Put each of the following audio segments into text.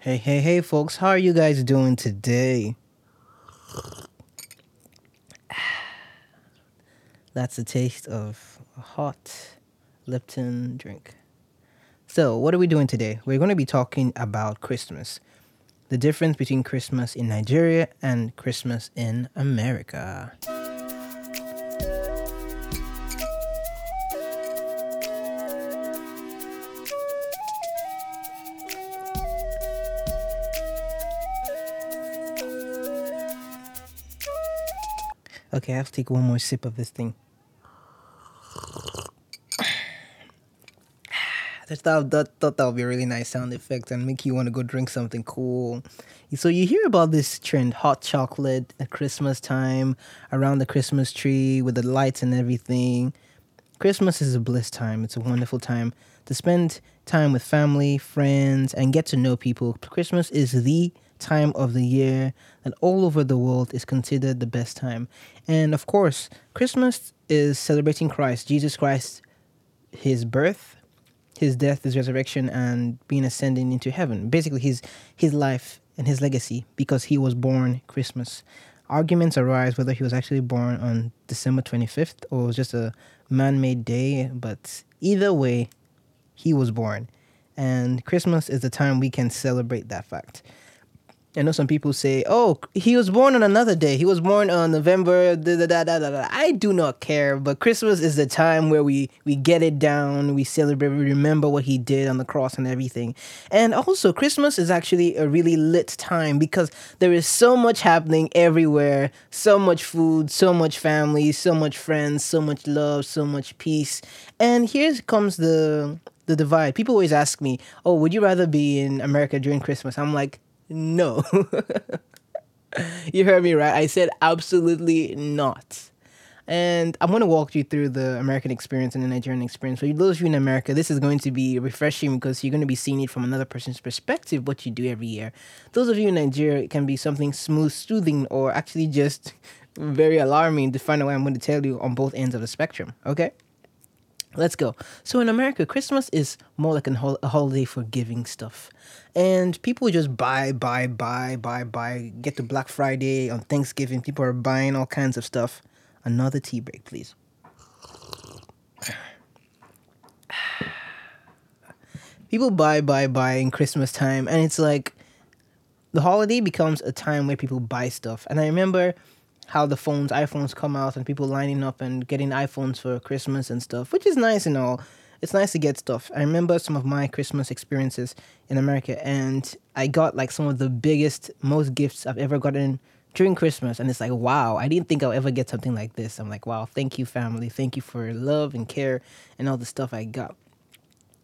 Hey, hey, hey, folks, how are you guys doing today? That's the taste of a hot Lipton drink. So, what are we doing today? We're going to be talking about Christmas. The difference between Christmas in Nigeria and Christmas in America. Okay, I have to take one more sip of this thing. Thought that, thought that would be a really nice sound effect and make you want to go drink something cool. So you hear about this trend, hot chocolate at Christmas time, around the Christmas tree with the lights and everything. Christmas is a bliss time. It's a wonderful time to spend time with family, friends, and get to know people. Christmas is the time of the year that all over the world is considered the best time. And of course, Christmas is celebrating Christ, Jesus Christ, his birth, his death, his resurrection, and being ascending into heaven. Basically, his his life and his legacy because he was born Christmas. Arguments arise whether he was actually born on December 25th or it was just a man made day, but either way, he was born. And Christmas is the time we can celebrate that fact. I know some people say, "Oh, he was born on another day. He was born on November." Da, da, da, da, da. I do not care, but Christmas is the time where we we get it down, we celebrate, we remember what he did on the cross and everything. And also, Christmas is actually a really lit time because there is so much happening everywhere, so much food, so much family, so much friends, so much love, so much peace. And here comes the the divide. People always ask me, "Oh, would you rather be in America during Christmas?" I'm like, no. you heard me right. I said absolutely not. And I'm going to walk you through the American experience and the Nigerian experience. For those of you in America, this is going to be refreshing because you're going to be seeing it from another person's perspective, what you do every year. Those of you in Nigeria, it can be something smooth, soothing, or actually just very alarming to find out what I'm going to tell you on both ends of the spectrum. Okay? Let's go. So in America, Christmas is more like a, hol- a holiday for giving stuff. And people just buy, buy, buy, buy, buy. Get to Black Friday on Thanksgiving. People are buying all kinds of stuff. Another tea break, please. People buy, buy, buy in Christmas time. And it's like the holiday becomes a time where people buy stuff. And I remember how the phones, iPhones come out and people lining up and getting iPhones for Christmas and stuff, which is nice and all. It's nice to get stuff. I remember some of my Christmas experiences in America and I got like some of the biggest, most gifts I've ever gotten during Christmas. And it's like, wow, I didn't think I'll ever get something like this. I'm like, wow, thank you, family. Thank you for love and care and all the stuff I got.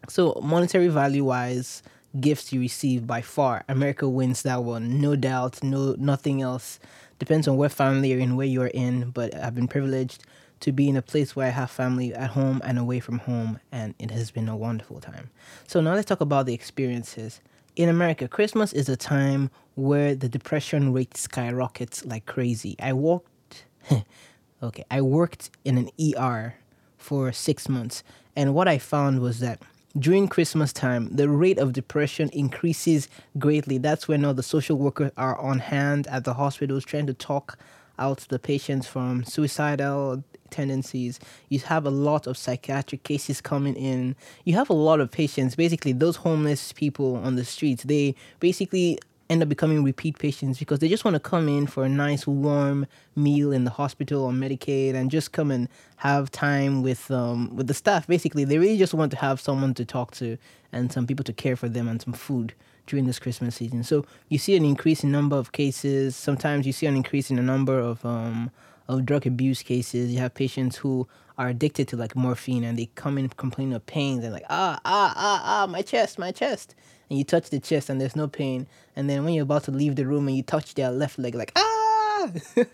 So, monetary value wise, gifts you receive by far, America wins that one, no doubt, no nothing else depends on what family you're in, where you're in, but I've been privileged to be in a place where I have family at home and away from home, and it has been a wonderful time. So now let's talk about the experiences. In America, Christmas is a time where the depression rate skyrockets like crazy. I walked, okay, I worked in an ER for six months, and what I found was that during Christmas time, the rate of depression increases greatly. That's when all the social workers are on hand at the hospitals trying to talk out the patients from suicidal tendencies. You have a lot of psychiatric cases coming in. You have a lot of patients, basically, those homeless people on the streets, they basically end up becoming repeat patients because they just want to come in for a nice warm meal in the hospital on Medicaid and just come and have time with um with the staff. Basically, they really just want to have someone to talk to and some people to care for them and some food during this Christmas season. So you see an increase in number of cases. Sometimes you see an increase in the number of um of drug abuse cases. You have patients who are addicted to like morphine and they come in complaining of pains and like ah ah ah ah my chest my chest and you touch the chest and there's no pain. And then when you're about to leave the room and you touch their left leg, like, ah!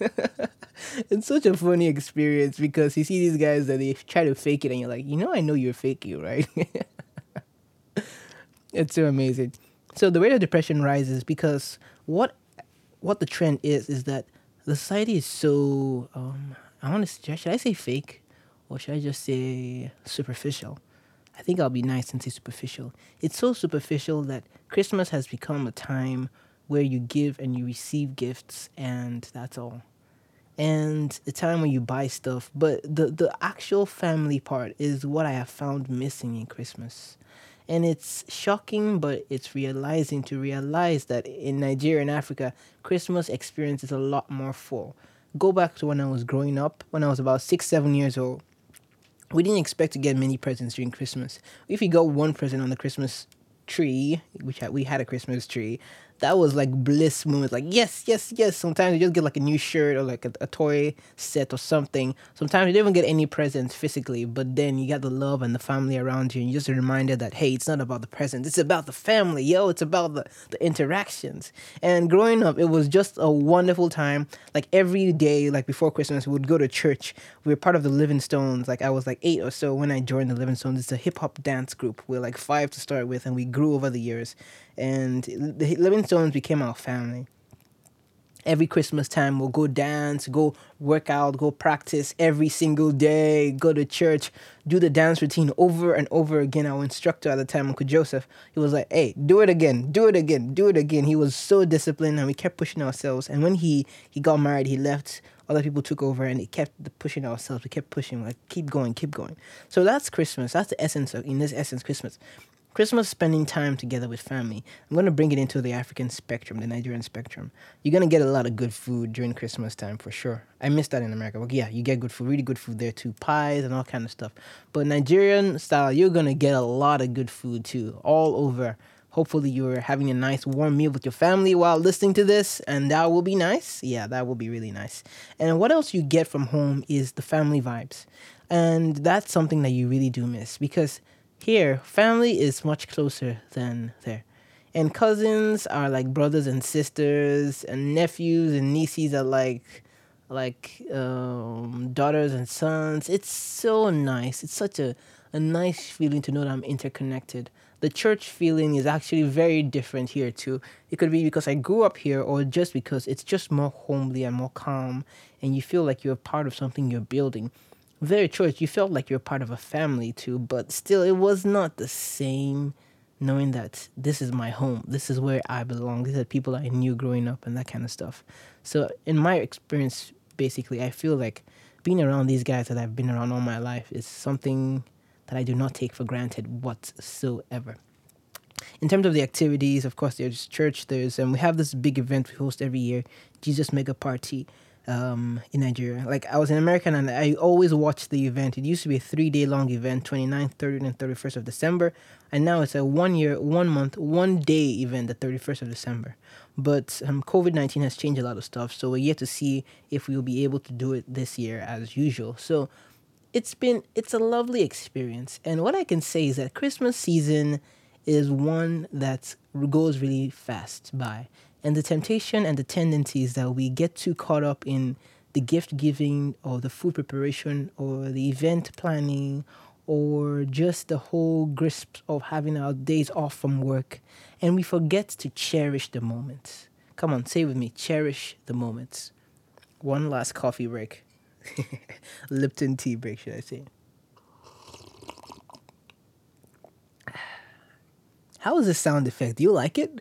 it's such a funny experience because you see these guys that they try to fake it and you're like, you know, I know you're faking, right? it's so amazing. So the rate of depression rises because what what the trend is is that the society is so um I want to should I say fake or should I just say superficial? I think I'll be nice and say superficial. It's so superficial that Christmas has become a time where you give and you receive gifts, and that's all. And a time when you buy stuff, but the the actual family part is what I have found missing in Christmas. And it's shocking, but it's realizing to realize that in Nigeria and Africa, Christmas experience is a lot more full. Go back to when I was growing up, when I was about six, seven years old we didn't expect to get many presents during Christmas. If you got one present on the Christmas tree, which we had a Christmas tree, that was like bliss moment. Like yes, yes, yes. Sometimes you just get like a new shirt or like a, a toy set or something. Sometimes you don't even get any presents physically, but then you got the love and the family around you, and you're just reminded that hey, it's not about the presents, it's about the family, yo. It's about the the interactions. And growing up, it was just a wonderful time. Like every day, like before Christmas, we would go to church. We were part of the Living Stones. Like I was like eight or so when I joined the Living Stones. It's a hip hop dance group. We're like five to start with, and we grew over the years and the Livingstones became our family. Every Christmas time, we'll go dance, go work out, go practice every single day, go to church, do the dance routine over and over again. Our instructor at the time, Uncle Joseph, he was like, "Hey, do it again, do it again, do it again." He was so disciplined, and we kept pushing ourselves. And when he he got married, he left. Other people took over, and he kept pushing ourselves. We kept pushing, like keep going, keep going. So that's Christmas. That's the essence of in this essence Christmas. Christmas spending time together with family. I'm going to bring it into the African spectrum, the Nigerian spectrum. You're going to get a lot of good food during Christmas time for sure. I miss that in America. But yeah, you get good food, really good food there too, pies and all kind of stuff. But Nigerian style, you're going to get a lot of good food too, all over. Hopefully, you're having a nice warm meal with your family while listening to this, and that will be nice. Yeah, that will be really nice. And what else you get from home is the family vibes. And that's something that you really do miss because here, family is much closer than there. And cousins are like brothers and sisters, and nephews and nieces are like like um, daughters and sons. It's so nice. It's such a, a nice feeling to know that I'm interconnected. The church feeling is actually very different here too. It could be because I grew up here or just because it's just more homely and more calm and you feel like you're part of something you're building very church, you felt like you're part of a family too, but still, it was not the same knowing that this is my home, this is where I belong, these are people I knew growing up, and that kind of stuff. So, in my experience, basically, I feel like being around these guys that I've been around all my life is something that I do not take for granted whatsoever. In terms of the activities, of course, there's church, there's, and um, we have this big event we host every year, Jesus Mega Party um, in Nigeria. Like I was in America and I always watched the event. It used to be a three day long event, 29th, 30th, and 31st of December. And now it's a one year, one month, one day event, the 31st of December. But um, COVID 19 has changed a lot of stuff. So we're yet to see if we'll be able to do it this year as usual. So it's been, it's a lovely experience. And what I can say is that Christmas season is one that goes really fast by and the temptation and the tendencies that we get too caught up in the gift giving or the food preparation or the event planning or just the whole grasp of having our days off from work and we forget to cherish the moments. Come on, say with me, cherish the moments. One last coffee break. Lipton tea break, should I say. How is the sound effect? Do you like it?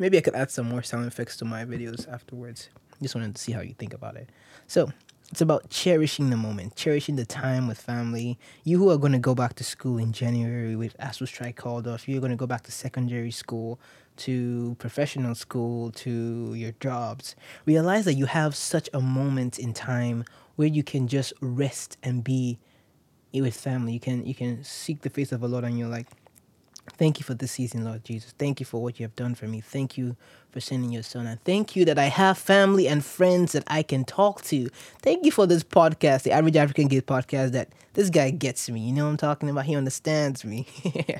Maybe I could add some more sound effects to my videos afterwards. Just wanted to see how you think about it. So, it's about cherishing the moment, cherishing the time with family. You who are going to go back to school in January with ASUU strike called off, you're going to go back to secondary school, to professional school, to your jobs. Realize that you have such a moment in time where you can just rest and be with family. You can you can seek the face of the Lord and you're like, Thank you for this season, Lord Jesus. Thank you for what you have done for me. Thank you for sending your son. And thank you that I have family and friends that I can talk to. Thank you for this podcast, the Average African Kid podcast, that this guy gets me. You know what I'm talking about? He understands me.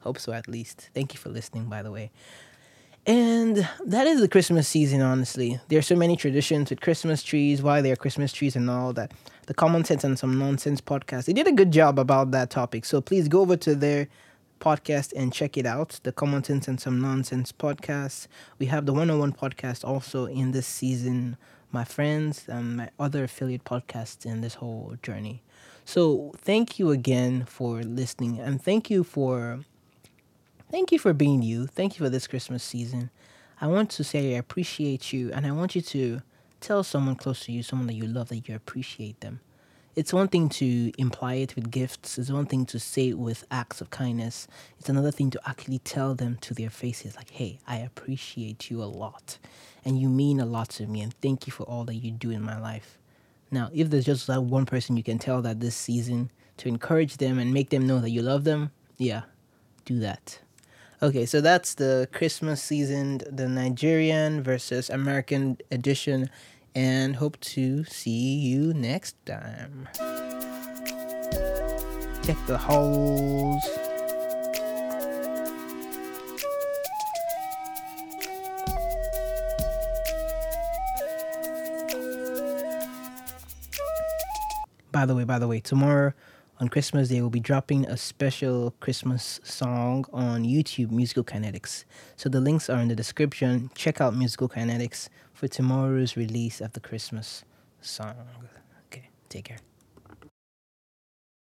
Hope so, at least. Thank you for listening, by the way. And that is the Christmas season, honestly. There are so many traditions with Christmas trees, why there are Christmas trees and all that. The Common Sense and Some Nonsense podcast, they did a good job about that topic. So please go over to their podcast and check it out the Common Sense and Some Nonsense podcast. We have the 101 podcast also in this season, my friends, and my other affiliate podcasts in this whole journey. So thank you again for listening and thank you for thank you for being you. Thank you for this Christmas season. I want to say I appreciate you and I want you to tell someone close to you, someone that you love that you appreciate them. It's one thing to imply it with gifts, it's one thing to say it with acts of kindness. It's another thing to actually tell them to their faces, like, hey, I appreciate you a lot. And you mean a lot to me, and thank you for all that you do in my life. Now, if there's just that one person you can tell that this season to encourage them and make them know that you love them, yeah, do that. Okay, so that's the Christmas season, the Nigerian versus American edition and hope to see you next time. Check the holes. By the way, by the way, tomorrow on Christmas Day, we'll be dropping a special Christmas song on YouTube, Musical Kinetics. So the links are in the description. Check out Musical Kinetics for tomorrow's release of the Christmas song. Okay, take care.